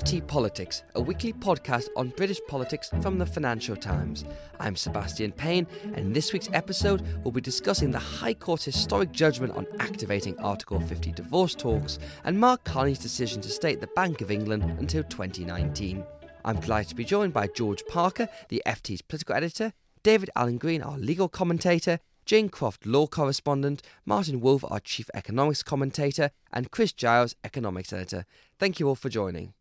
FT Politics, a weekly podcast on British politics from the Financial Times. I'm Sebastian Payne, and in this week's episode, we'll be discussing the High Court's historic judgment on activating Article 50 divorce talks and Mark Carney's decision to stay at the Bank of England until 2019. I'm delighted to be joined by George Parker, the FT's political editor, David Allen Green, our legal commentator, Jane Croft, law correspondent, Martin Wolf, our chief economics commentator, and Chris Giles, economics editor. Thank you all for joining.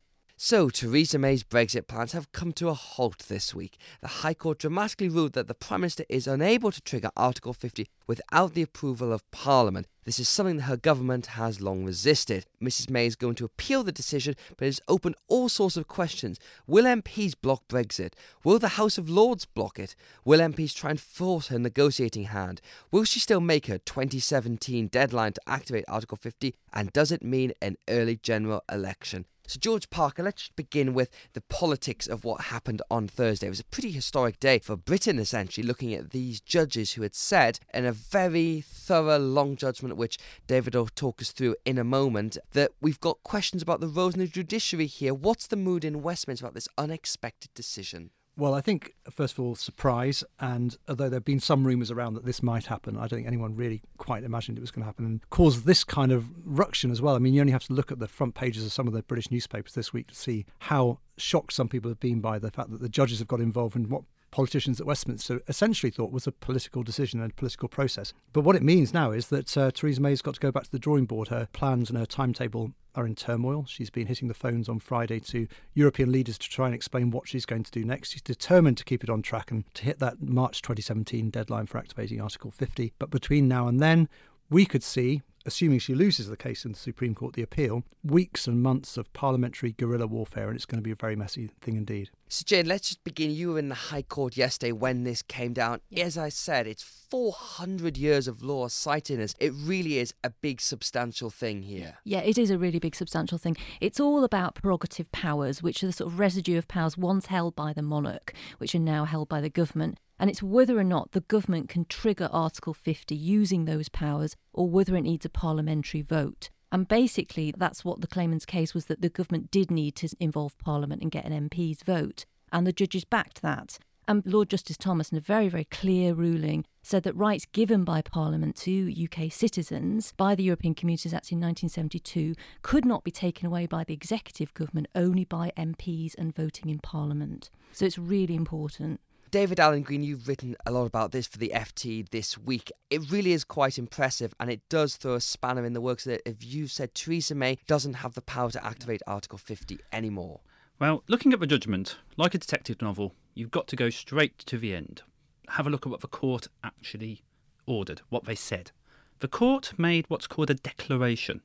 So, Theresa May's Brexit plans have come to a halt this week. The High Court dramatically ruled that the Prime Minister is unable to trigger Article 50 without the approval of Parliament. This is something that her government has long resisted. Mrs May is going to appeal the decision, but it has opened all sorts of questions. Will MPs block Brexit? Will the House of Lords block it? Will MPs try and force her negotiating hand? Will she still make her 2017 deadline to activate Article 50? And does it mean an early general election? So, George Parker, let's begin with the politics of what happened on Thursday. It was a pretty historic day for Britain, essentially, looking at these judges who had said, in a very thorough, long judgment, which David will talk us through in a moment, that we've got questions about the roles in the judiciary here. What's the mood in Westminster about this unexpected decision? Well, I think, first of all, surprise. And although there have been some rumours around that this might happen, I don't think anyone really quite imagined it was going to happen and cause this kind of ruction as well. I mean, you only have to look at the front pages of some of the British newspapers this week to see how shocked some people have been by the fact that the judges have got involved and what politicians at Westminster essentially thought was a political decision and political process. But what it means now is that uh, Theresa May's got to go back to the drawing board. Her plans and her timetable are in turmoil. She's been hitting the phones on Friday to European leaders to try and explain what she's going to do next. She's determined to keep it on track and to hit that March 2017 deadline for activating Article 50. But between now and then, we could see assuming she loses the case in the Supreme Court, the appeal, weeks and months of parliamentary guerrilla warfare, and it's going to be a very messy thing indeed. So, Jane, let's just begin. You were in the High Court yesterday when this came down. As I said, it's 400 years of law citing us. It really is a big, substantial thing here. Yeah, it is a really big, substantial thing. It's all about prerogative powers, which are the sort of residue of powers once held by the monarch, which are now held by the government. And it's whether or not the government can trigger Article 50 using those powers or whether it needs a parliamentary vote. And basically, that's what the claimant's case was that the government did need to involve Parliament and get an MP's vote. And the judges backed that. And Lord Justice Thomas, in a very, very clear ruling, said that rights given by Parliament to UK citizens by the European Communities Act in 1972 could not be taken away by the executive government, only by MPs and voting in Parliament. So it's really important. David Allen Green, you've written a lot about this for the FT this week. It really is quite impressive, and it does throw a spanner in the works that if you said Theresa May doesn't have the power to activate Article 50 anymore. Well, looking at the judgment, like a detective novel, you've got to go straight to the end. Have a look at what the court actually ordered, what they said. The court made what's called a declaration.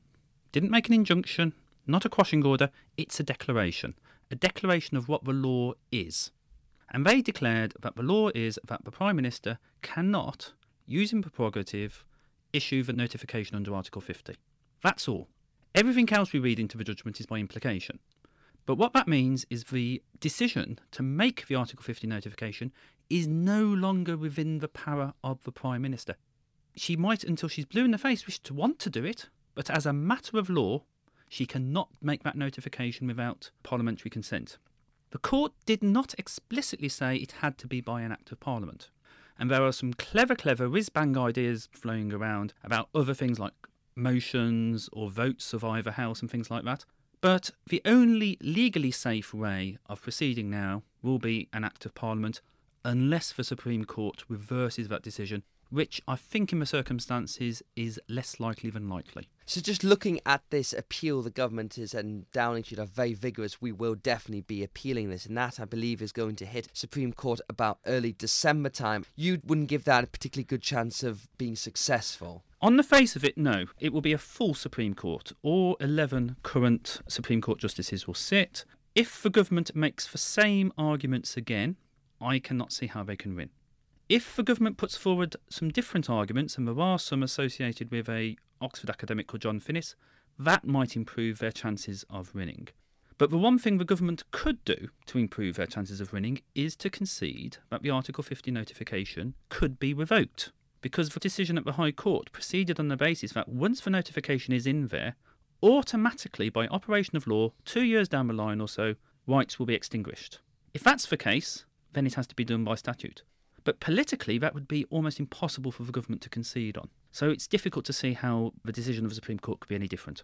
Didn't make an injunction, not a quashing order, it's a declaration. A declaration of what the law is. And they declared that the law is that the Prime Minister cannot, using the prerogative, issue the notification under Article 50. That's all. Everything else we read into the judgment is by implication. But what that means is the decision to make the Article 50 notification is no longer within the power of the Prime Minister. She might, until she's blue in the face, wish to want to do it, but as a matter of law, she cannot make that notification without parliamentary consent. The court did not explicitly say it had to be by an act of parliament. And there are some clever, clever whiz bang ideas flowing around about other things like motions or votes of either house and things like that. But the only legally safe way of proceeding now will be an act of parliament unless the Supreme Court reverses that decision which I think in the circumstances is less likely than likely. So, just looking at this appeal, the government is and Downing Street are very vigorous. We will definitely be appealing this, and that I believe is going to hit Supreme Court about early December time. You wouldn't give that a particularly good chance of being successful. On the face of it, no. It will be a full Supreme Court. All 11 current Supreme Court justices will sit. If the government makes the same arguments again, I cannot see how they can win. If the government puts forward some different arguments, and there are some associated with a Oxford academic called John Finnis, that might improve their chances of winning. But the one thing the government could do to improve their chances of winning is to concede that the Article 50 notification could be revoked. Because the decision at the High Court proceeded on the basis that once the notification is in there, automatically, by operation of law, two years down the line or so, rights will be extinguished. If that's the case, then it has to be done by statute. But politically, that would be almost impossible for the government to concede on. So it's difficult to see how the decision of the Supreme Court could be any different.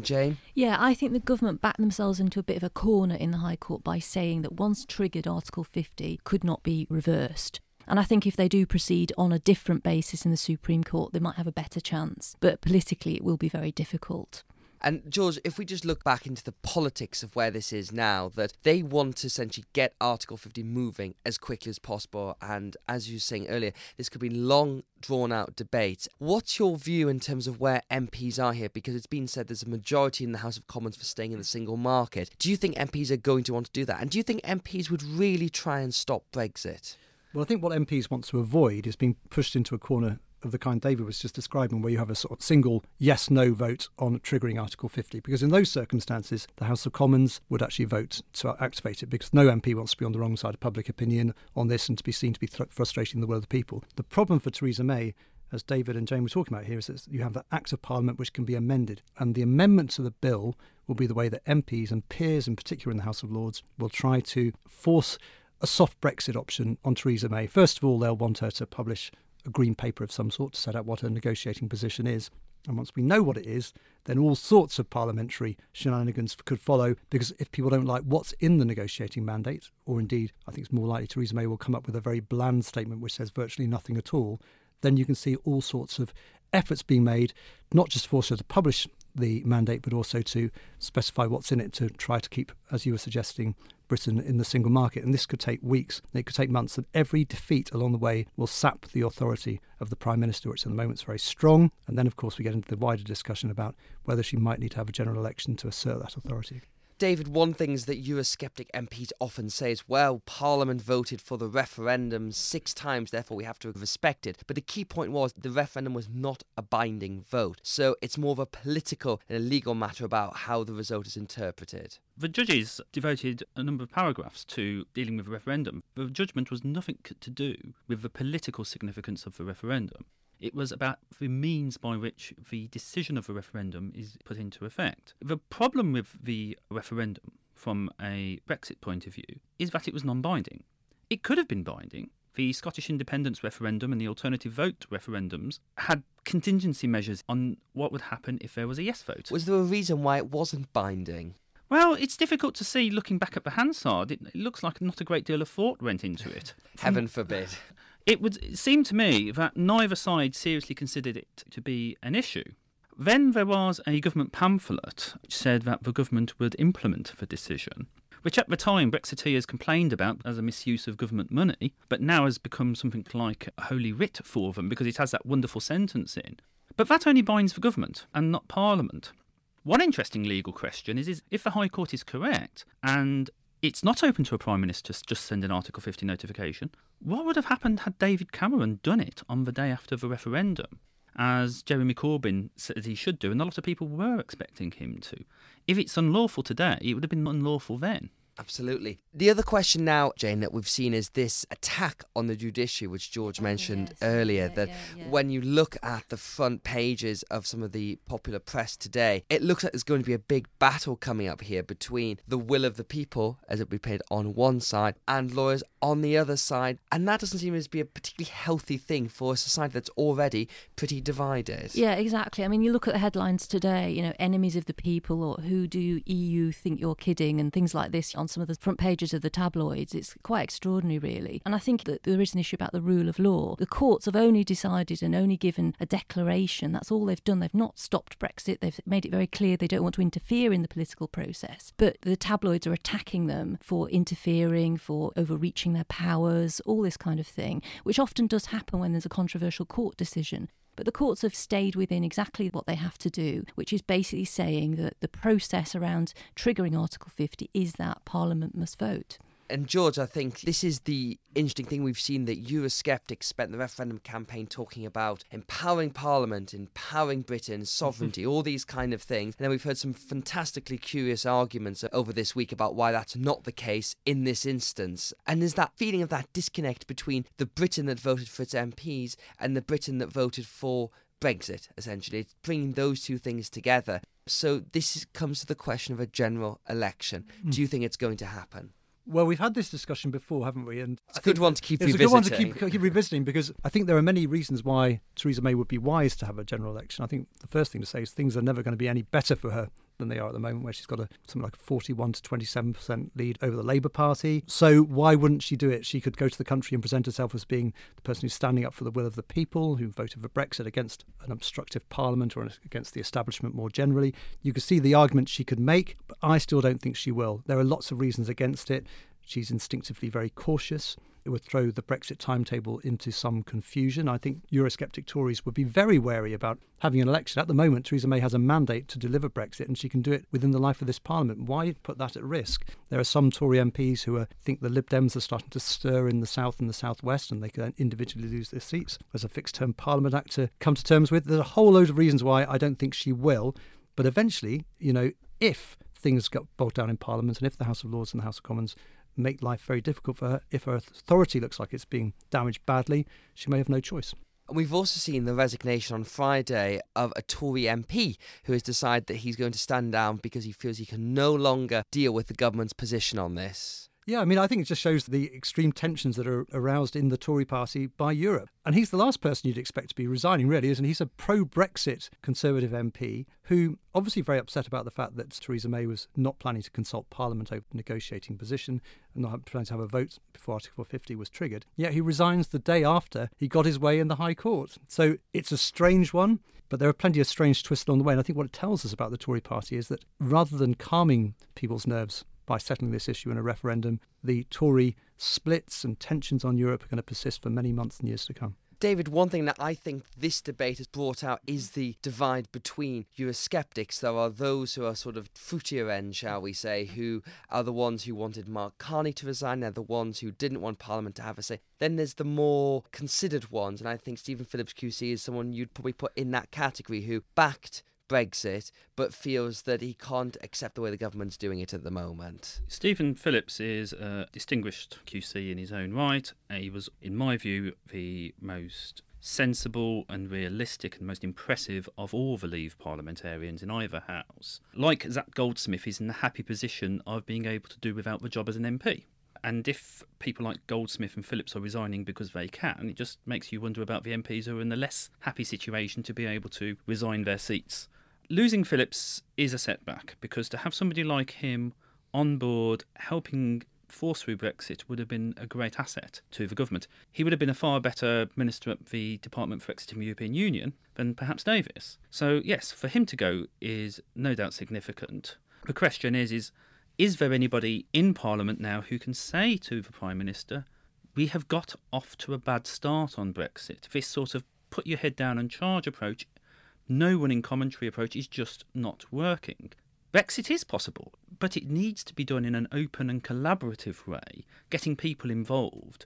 Jane? Yeah, I think the government backed themselves into a bit of a corner in the High Court by saying that once triggered, Article 50 could not be reversed. And I think if they do proceed on a different basis in the Supreme Court, they might have a better chance. But politically, it will be very difficult. And George, if we just look back into the politics of where this is now, that they want to essentially get Article 50 moving as quickly as possible. And as you were saying earlier, this could be long, drawn out debate. What's your view in terms of where MPs are here? Because it's been said there's a majority in the House of Commons for staying in the single market. Do you think MPs are going to want to do that? And do you think MPs would really try and stop Brexit? Well, I think what MPs want to avoid is being pushed into a corner of the kind David was just describing, where you have a sort of single yes no vote on triggering Article 50. Because in those circumstances, the House of Commons would actually vote to activate it because no MP wants to be on the wrong side of public opinion on this and to be seen to be th- frustrating the will of the people. The problem for Theresa May as David and Jane were talking about here, is that you have the Act of Parliament which can be amended. And the amendment to the bill will be the way that MPs and peers, in particular in the House of Lords, will try to force a soft Brexit option on Theresa May. First of all, they'll want her to publish a green paper of some sort to set out what her negotiating position is. And once we know what it is, then all sorts of parliamentary shenanigans could follow. Because if people don't like what's in the negotiating mandate, or indeed, I think it's more likely Theresa May will come up with a very bland statement which says virtually nothing at all, then you can see all sorts of efforts being made, not just for her to publish the mandate, but also to specify what's in it to try to keep, as you were suggesting, Britain in the single market. And this could take weeks, it could take months, and every defeat along the way will sap the authority of the Prime Minister, which at the moment is very strong. And then, of course, we get into the wider discussion about whether she might need to have a general election to assert that authority. David, one thing is that Eurosceptic MPs often say is, well, Parliament voted for the referendum six times, therefore we have to respect it. But the key point was the referendum was not a binding vote. So it's more of a political and a legal matter about how the result is interpreted. The judges devoted a number of paragraphs to dealing with the referendum. The judgment was nothing to do with the political significance of the referendum. It was about the means by which the decision of a referendum is put into effect. The problem with the referendum from a Brexit point of view is that it was non binding. It could have been binding. The Scottish independence referendum and the alternative vote referendums had contingency measures on what would happen if there was a yes vote. Was there a reason why it wasn't binding? Well, it's difficult to see looking back at the Hansard. It, it looks like not a great deal of thought went into it. Heaven forbid. It would seem to me that neither side seriously considered it to be an issue. Then there was a government pamphlet which said that the government would implement the decision, which at the time Brexiteers complained about as a misuse of government money, but now has become something like a holy writ for them because it has that wonderful sentence in. But that only binds the government and not Parliament. One interesting legal question is, is if the High Court is correct and it's not open to a Prime Minister to just send an Article 50 notification. What would have happened had David Cameron done it on the day after the referendum, as Jeremy Corbyn said he should do, and a lot of people were expecting him to? If it's unlawful today, it would have been unlawful then. Absolutely. The other question now, Jane, that we've seen is this attack on the judiciary, which George Oh, mentioned yes. earlier. Yeah, that yeah, yeah. when you look at the front pages of some of the popular press today, it looks like there's going to be a big battle coming up here between the will of the people, as it would be played on one side, and lawyers on the other side. And that doesn't seem to be a particularly healthy thing for a society that's already pretty divided. Yeah, exactly. I mean, you look at the headlines today, you know, enemies of the people or who do EU think you're kidding and things like this on some of the front pages of the tabloids. It's quite extraordinary, really. And I think that there is an issue about the rule of law. The courts have only decided and only given a declaration. That's all they've done. They've not stopped Brexit. They've made it very clear they don't want to interfere in the political process. But the tabloids are attacking them for interfering, for overreaching their powers, all this kind of thing, which often does happen when there's a controversial court decision. But the courts have stayed within exactly what they have to do, which is basically saying that the process around triggering Article 50 is that Parliament must vote. And George, I think this is the interesting thing we've seen that Eurosceptics spent the referendum campaign talking about empowering Parliament, empowering Britain, sovereignty, all these kind of things. And then we've heard some fantastically curious arguments over this week about why that's not the case in this instance. And there's that feeling of that disconnect between the Britain that voted for its MPs and the Britain that voted for Brexit, essentially. It's bringing those two things together. So this comes to the question of a general election. Mm. Do you think it's going to happen? Well, we've had this discussion before, haven't we? And it's a good one to keep it's revisiting. It's a good one to keep, keep revisiting because I think there are many reasons why Theresa May would be wise to have a general election. I think the first thing to say is things are never going to be any better for her than they are at the moment, where she's got a something like a 41 to 27 percent lead over the Labour Party. So why wouldn't she do it? She could go to the country and present herself as being the person who's standing up for the will of the people, who voted for Brexit against an obstructive Parliament or against the establishment more generally. You could see the argument she could make, but I still don't think she will. There are lots of reasons against it. She's instinctively very cautious. It would throw the Brexit timetable into some confusion. I think Eurosceptic Tories would be very wary about having an election. At the moment, Theresa May has a mandate to deliver Brexit, and she can do it within the life of this Parliament. Why put that at risk? There are some Tory MPs who are, think the Lib Dems are starting to stir in the south and the southwest, and they could individually lose their seats. There's a fixed term Parliament Act to come to terms with. There's a whole load of reasons why I don't think she will. But eventually, you know, if things got bogged down in Parliament and if the House of Lords and the House of Commons make life very difficult for her. If her authority looks like it's being damaged badly, she may have no choice. We've also seen the resignation on Friday of a Tory MP who has decided that he's going to stand down because he feels he can no longer deal with the government's position on this. Yeah, I mean, I think it just shows the extreme tensions that are aroused in the Tory party by Europe. And he's the last person you'd expect to be resigning, really, isn't he? He's a pro Brexit Conservative MP who obviously very upset about the fact that Theresa May was not planning to consult Parliament over negotiating position and not planning to have a vote before Article 50 was triggered. Yet he resigns the day after he got his way in the High Court. So it's a strange one, but there are plenty of strange twists along the way. And I think what it tells us about the Tory party is that rather than calming people's nerves by settling this issue in a referendum, the Tory splits and tensions on Europe are going to persist for many months and years to come. David, one thing that I think this debate has brought out is the divide between Eurosceptics. There are those who are sort of fruitier end, shall we say, who are the ones who wanted Mark Carney to resign. They're the ones who didn't want Parliament to have a say. Then there's the more considered ones, and I think Stephen Phillips QC is someone you'd probably put in that category who backed Brexit, but feels that he can't accept the way the government's doing it at the moment. Stephen Phillips is a distinguished QC in his own right. Uh, he was, in my view, the most sensible and realistic and most impressive of all the Leave parliamentarians in either house. Like Zac Goldsmith, he's in the happy position of being able to do without the job as an MP. And if people like Goldsmith and Phillips are resigning because they can, it just makes you wonder about the MPs who are in the less happy situation to be able to resign their seats losing Phillips is a setback because to have somebody like him on board helping force through Brexit would have been a great asset to the government. He would have been a far better minister at the Department for Exit in the European Union than perhaps Davis. So yes, for him to go is no doubt significant. The question is is is there anybody in Parliament now who can say to the Prime Minister, we have got off to a bad start on Brexit? This sort of put your head down and charge approach no winning commentary approach is just not working. Brexit is possible, but it needs to be done in an open and collaborative way, getting people involved.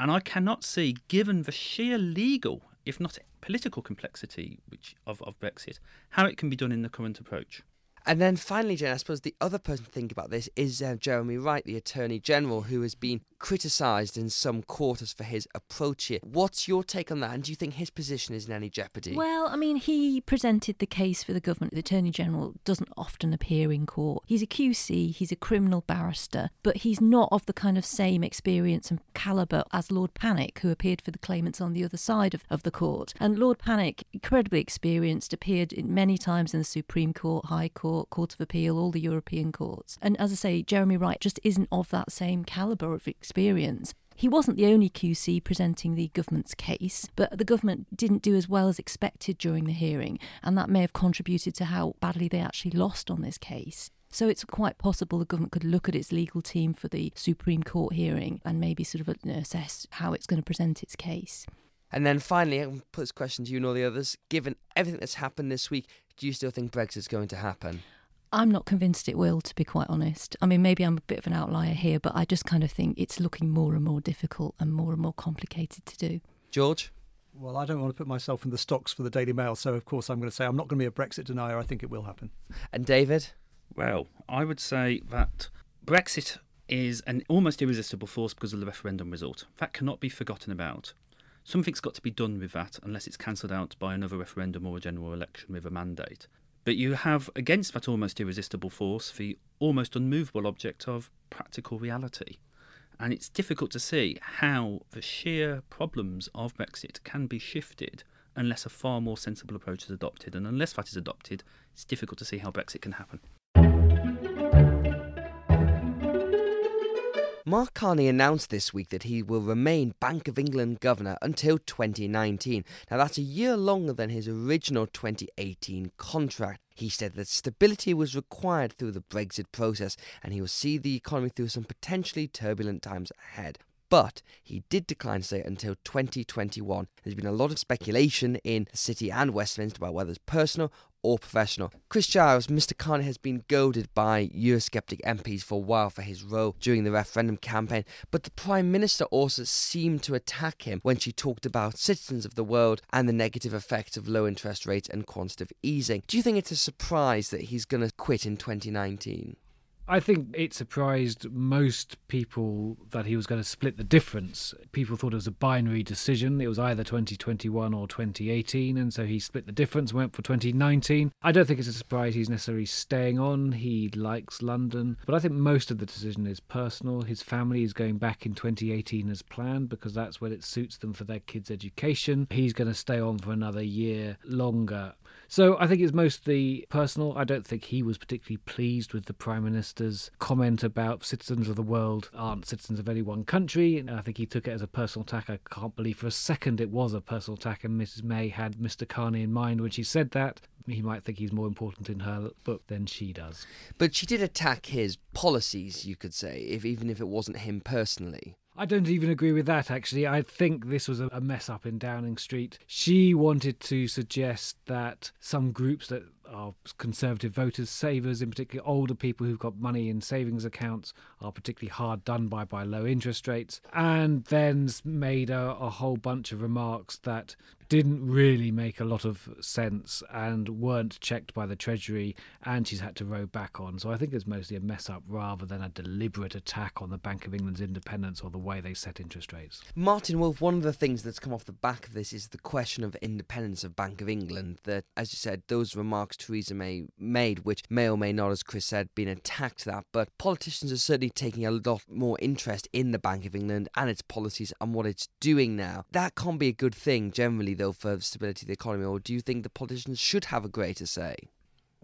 And I cannot see, given the sheer legal, if not political complexity which, of, of Brexit, how it can be done in the current approach. And then finally, I suppose the other person to think about this is uh, Jeremy Wright, the Attorney General, who has been criticised in some quarters for his approach here. What's your take on that? And do you think his position is in any jeopardy? Well, I mean, he presented the case for the government. The Attorney General doesn't often appear in court. He's a QC, he's a criminal barrister, but he's not of the kind of same experience and calibre as Lord Pannick, who appeared for the claimants on the other side of, of the court. And Lord Pannick, incredibly experienced, appeared many times in the Supreme Court, High Court, Court of Appeal, all the European courts. And as I say, Jeremy Wright just isn't of that same calibre of experience. He wasn't the only QC presenting the government's case, but the government didn't do as well as expected during the hearing, and that may have contributed to how badly they actually lost on this case. So it's quite possible the government could look at its legal team for the Supreme Court hearing and maybe sort of assess how it's going to present its case. And then finally, I'm put this question to you and all the others. Given everything that's happened this week, do you still think Brexit's going to happen? I'm not convinced it will, to be quite honest. I mean, maybe I'm a bit of an outlier here, but I just kind of think it's looking more and more difficult and more and more complicated to do. George? Well, I don't want to put myself in the stocks for the Daily Mail, so of course I'm going to say I'm not going to be a Brexit denier. I think it will happen. And David? Well, I would say that Brexit is an almost irresistible force because of the referendum result. That cannot be forgotten about. Something's got to be done with that unless it's cancelled out by another referendum or a general election with a mandate. But you have against that almost irresistible force the almost unmovable object of practical reality. And it's difficult to see how the sheer problems of Brexit can be shifted unless a far more sensible approach is adopted. And unless that is adopted, it's difficult to see how Brexit can happen. Mark Carney announced this week that he will remain Bank of England governor until 2019. Now, that's a year longer than his original 2018 contract. He said that stability was required through the Brexit process and he will see the economy through some potentially turbulent times ahead but he did decline to stay until 2021. There's been a lot of speculation in the city and Westminster about whether it's personal or professional. Chris Giles, Mr. Carney has been goaded by Eurosceptic MPs for a while for his role during the referendum campaign, but the Prime Minister also seemed to attack him when she talked about citizens of the world and the negative effects of low interest rates and quantitative easing. Do you think it's a surprise that he's going to quit in 2019? I think it surprised most people that he was going to split the difference. People thought it was a binary decision. It was either 2021 or 2018, and so he split the difference, went for 2019. I don't think it's a surprise he's necessarily staying on. He likes London, but I think most of the decision is personal. His family is going back in 2018 as planned because that's when it suits them for their kids' education. He's going to stay on for another year longer. So I think it's mostly personal. I don't think he was particularly pleased with the Prime Minister's comment about citizens of the world aren't citizens of any one country. And I think he took it as a personal attack. I can't believe for a second it was a personal attack and Mrs. May had Mr. Carney in mind when she said that. He might think he's more important in her book than she does. But she did attack his policies, you could say, if even if it wasn't him personally. I don't even agree with that, actually. I think this was a mess up in Downing Street. She wanted to suggest that some groups that are conservative voters, savers, in particular older people who've got money in savings accounts, are particularly hard done by by low interest rates, and then made a, a whole bunch of remarks that didn't really make a lot of sense and weren't checked by the Treasury, and she's had to row back on. So I think it's mostly a mess up rather than a deliberate attack on the Bank of England's independence or the way they set interest rates. Martin Wolf, one of the things that's come off the back of this is the question of independence of Bank of England. That, as you said, those remarks Theresa May made, which may or may not, as Chris said, been attacked that, but politicians are certainly taking a lot more interest in the Bank of England and its policies and what it's doing now. That can't be a good thing generally, though, for the stability of the economy, or do you think the politicians should have a greater say?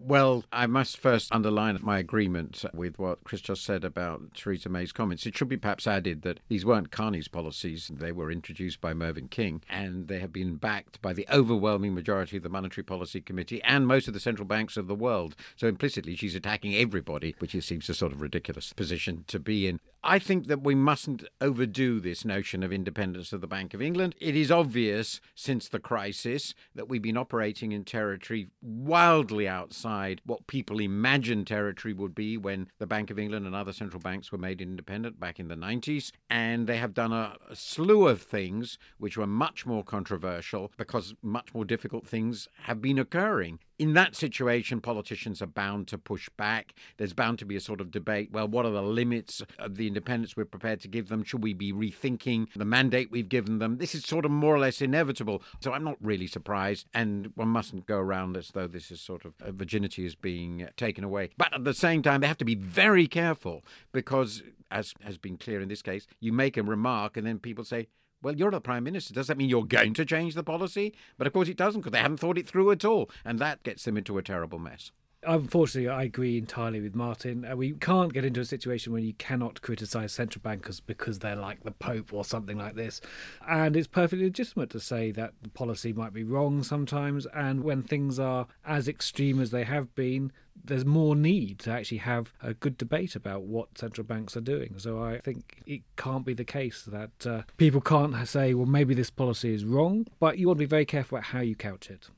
Well, I must first underline my agreement with what Chris just said about Theresa May's comments. It should be perhaps added that these weren't Carney's policies. They were introduced by Mervyn King, and they have been backed by the overwhelming majority of the Monetary Policy Committee and most of the central banks of the world. So implicitly, she's attacking everybody, which seems a sort of ridiculous position to be in. I think that we mustn't overdo this notion of independence of the Bank of England. It is obvious since the crisis that we've been operating in territory wildly outside what people imagined territory would be when the Bank of England and other central banks were made independent back in the 90s. And they have done a, a slew of things which were much more controversial because much more difficult things have been occurring in that situation, politicians are bound to push back. There's bound to be a sort of debate. Well, what are the limits of the independence we're prepared to give them? Should we be rethinking the mandate we've given them? This is sort of more or less inevitable. So I'm not really surprised. And one mustn't go around as though this is sort of uh, virginity is being taken away. But at the same time, they have to be very careful because, as has been clear in this case, you make a remark and then people say, well, you're the Prime Minister. Does that mean you're going to change the policy? But of course it doesn't because they haven't thought it through at all. And that gets them into a terrible mess. Unfortunately, I agree entirely with Martin. Uh, we can't get into a situation where you cannot criticise central bankers because they're like the Pope or something like this. And it's perfectly legitimate to say that the policy might be wrong sometimes. And when things are as extreme as they have been, there's more need to actually have a good debate about what central banks are doing. So I think it can't be the case that uh, people can't say, well, maybe this policy is wrong, but you want to be very careful about how you couch it.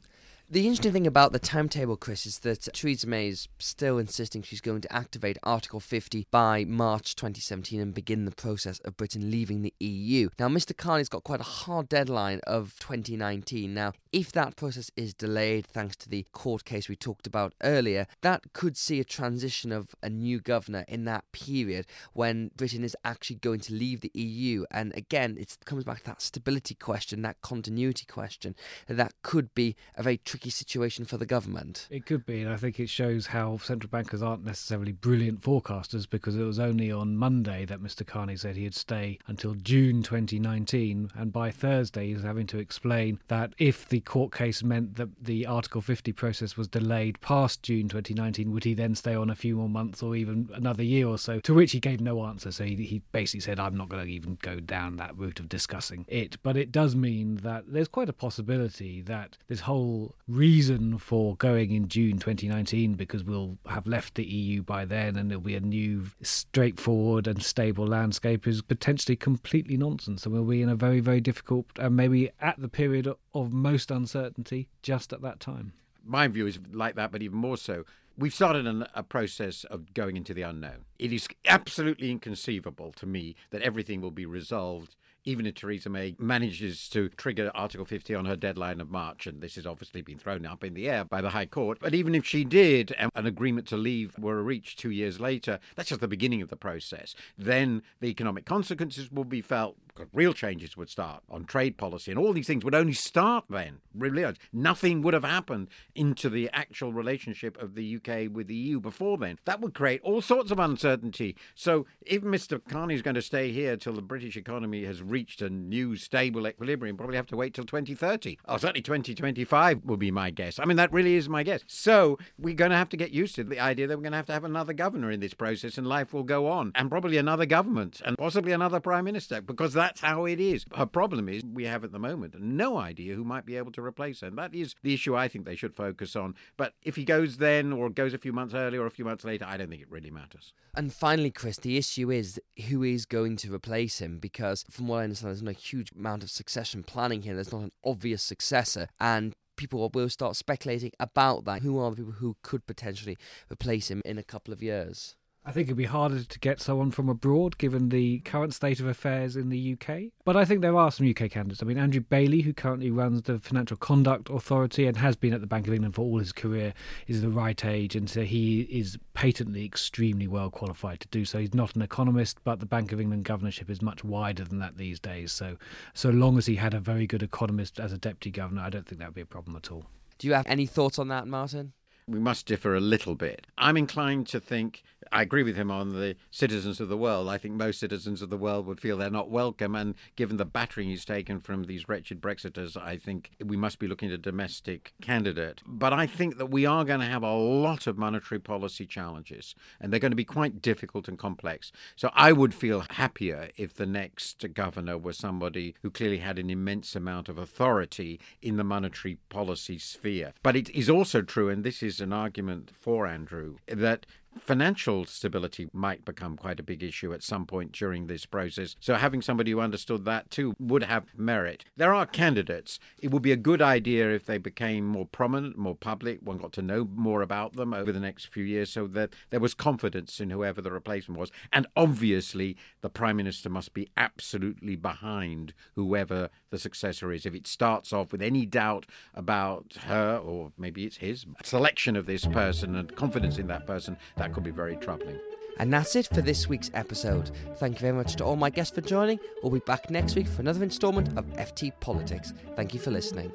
The interesting thing about the timetable, Chris, is that Theresa May is still insisting she's going to activate Article 50 by March 2017 and begin the process of Britain leaving the EU. Now, Mr. Carney's got quite a hard deadline of 2019. Now, if that process is delayed thanks to the court case we talked about earlier, that could see a transition of a new governor in that period when Britain is actually going to leave the EU. And again, it comes back to that stability question, that continuity question. That could be a very tricky situation for the government. It could be, and I think it shows how central bankers aren't necessarily brilliant forecasters because it was only on Monday that Mr. Carney said he'd stay until June 2019, and by Thursday he's having to explain that if the court case meant that the Article 50 process was delayed past June 2019, would he then stay on a few more months or even another year or so? To which he gave no answer. So he, he basically said, I'm not going to even go down that route of discussing it. But it does mean that there's quite a possibility that this whole reason for going in June 2019 because we'll have left the EU by then and there'll be a new, straightforward and stable landscape is potentially completely nonsense. And we'll be in a very, very difficult and maybe at the period of most uncertainty just at that time. My view is like that, but even more so. We've started an, a process of going into the unknown. It is absolutely inconceivable to me that everything will be resolved even if Theresa May manages to trigger Article 50 on her deadline of March, and this has obviously been thrown up in the air by the High Court, but even if she did and an agreement to leave were reached two years later, that's just the beginning of the process. Then the economic consequences will be felt real changes would start on trade policy, and all these things would only start then. Really, uh, nothing would have happened into the actual relationship of the UK with the EU before then. That would create all sorts of uncertainty. So, if Mr. Carney is going to stay here till the British economy has reached a new stable equilibrium, probably have to wait till 2030. Or certainly 2025 would be my guess. I mean, that really is my guess. So, we're going to have to get used to the idea that we're going to have to have another governor in this process, and life will go on, and probably another government, and possibly another prime minister, because that's how it is. Her problem is we have at the moment no idea who might be able to replace her. And that is the issue I think they should focus on. But if he goes then or goes a few months earlier or a few months later, I don't think it really matters. And finally, Chris, the issue is who is going to replace him because, from what I understand, there's no huge amount of succession planning here. There's not an obvious successor. And people will start speculating about that. Who are the people who could potentially replace him in a couple of years? I think it'd be harder to get someone from abroad given the current state of affairs in the UK. But I think there are some UK candidates. I mean, Andrew Bailey, who currently runs the Financial Conduct Authority and has been at the Bank of England for all his career, is the right age. And so he is patently extremely well qualified to do so. He's not an economist, but the Bank of England governorship is much wider than that these days. So, so long as he had a very good economist as a deputy governor, I don't think that would be a problem at all. Do you have any thoughts on that, Martin? We must differ a little bit. I'm inclined to think, I agree with him on the citizens of the world. I think most citizens of the world would feel they're not welcome. And given the battering he's taken from these wretched Brexiters, I think we must be looking at a domestic candidate. But I think that we are going to have a lot of monetary policy challenges, and they're going to be quite difficult and complex. So I would feel happier if the next governor was somebody who clearly had an immense amount of authority in the monetary policy sphere. But it is also true, and this is is an argument for Andrew that financial stability might become quite a big issue at some point during this process. So having somebody who understood that too would have merit. There are candidates. It would be a good idea if they became more prominent, more public, one got to know more about them over the next few years so that there was confidence in whoever the replacement was. And obviously the Prime Minister must be absolutely behind whoever the successor is. If it starts off with any doubt about her or maybe it's his selection of this person and confidence in that person, that could be very troubling. And that's it for this week's episode. Thank you very much to all my guests for joining. We'll be back next week for another instalment of FT Politics. Thank you for listening.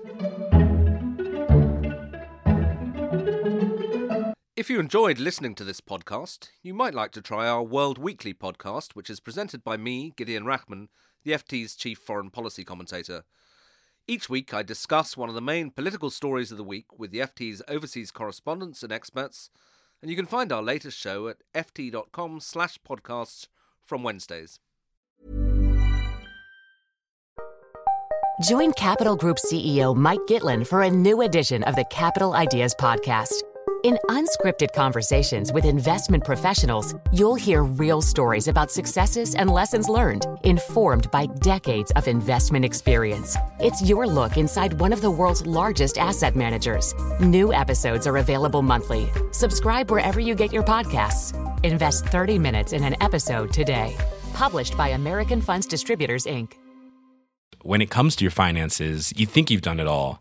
If you enjoyed listening to this podcast, you might like to try our World Weekly podcast, which is presented by me, Gideon Rachman, the FT's chief foreign policy commentator. Each week, I discuss one of the main political stories of the week with the FT's overseas correspondents and experts, and you can find our latest show at ft.com slash podcasts from Wednesdays. Join Capital Group CEO Mike Gitlin for a new edition of the Capital Ideas Podcast. In unscripted conversations with investment professionals, you'll hear real stories about successes and lessons learned, informed by decades of investment experience. It's your look inside one of the world's largest asset managers. New episodes are available monthly. Subscribe wherever you get your podcasts. Invest 30 minutes in an episode today. Published by American Funds Distributors, Inc. When it comes to your finances, you think you've done it all.